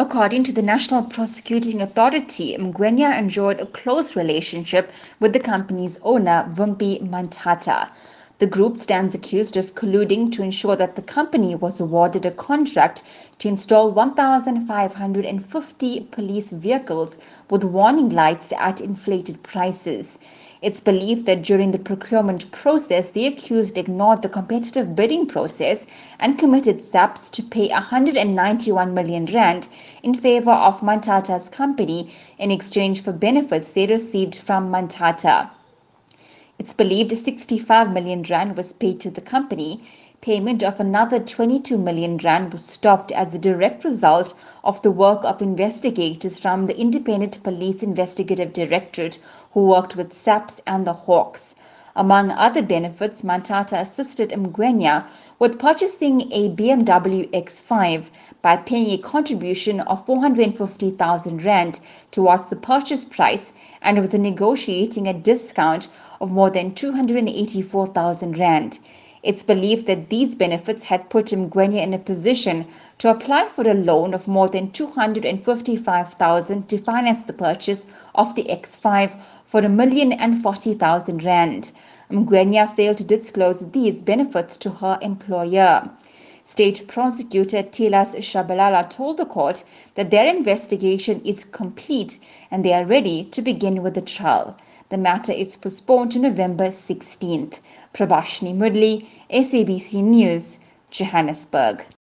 According to the National Prosecuting Authority, Mgwenya enjoyed a close relationship with the company's owner, Vimpie Manthata. The group stands accused of colluding to ensure that the company was awarded a contract to install 1,550 police vehicles with warning lights at inflated prices. It's believed that during the procurement process, the accused ignored the competitive bidding process and committed SAPS to pay 191 million rand in favor of Manthata's company in exchange for benefits they received from Manthata. It's believed 65 million rand was paid to the company. Payment of another 22 million rand was stopped as a direct result of the work of investigators from the Independent Police Investigative Directorate who worked with SAPS and the Hawks. Among other benefits, Manthata assisted Mgwenya with purchasing a BMW X5 by paying a contribution of 450,000 Rand towards the purchase price and with negotiating a discount of more than 284,000 Rand. It's believed that these benefits had put Mgwenya in a position to apply for a loan of more than 255,000 to finance the purchase of the X5 for a million and forty thousand rand. Mgwenya failed to disclose these benefits to her employer. State Prosecutor Tilas Shabalala told the court that their investigation is complete and they are ready to begin with the trial. The matter is postponed to November 16th. Prabashni Moodley, SABC News, Johannesburg.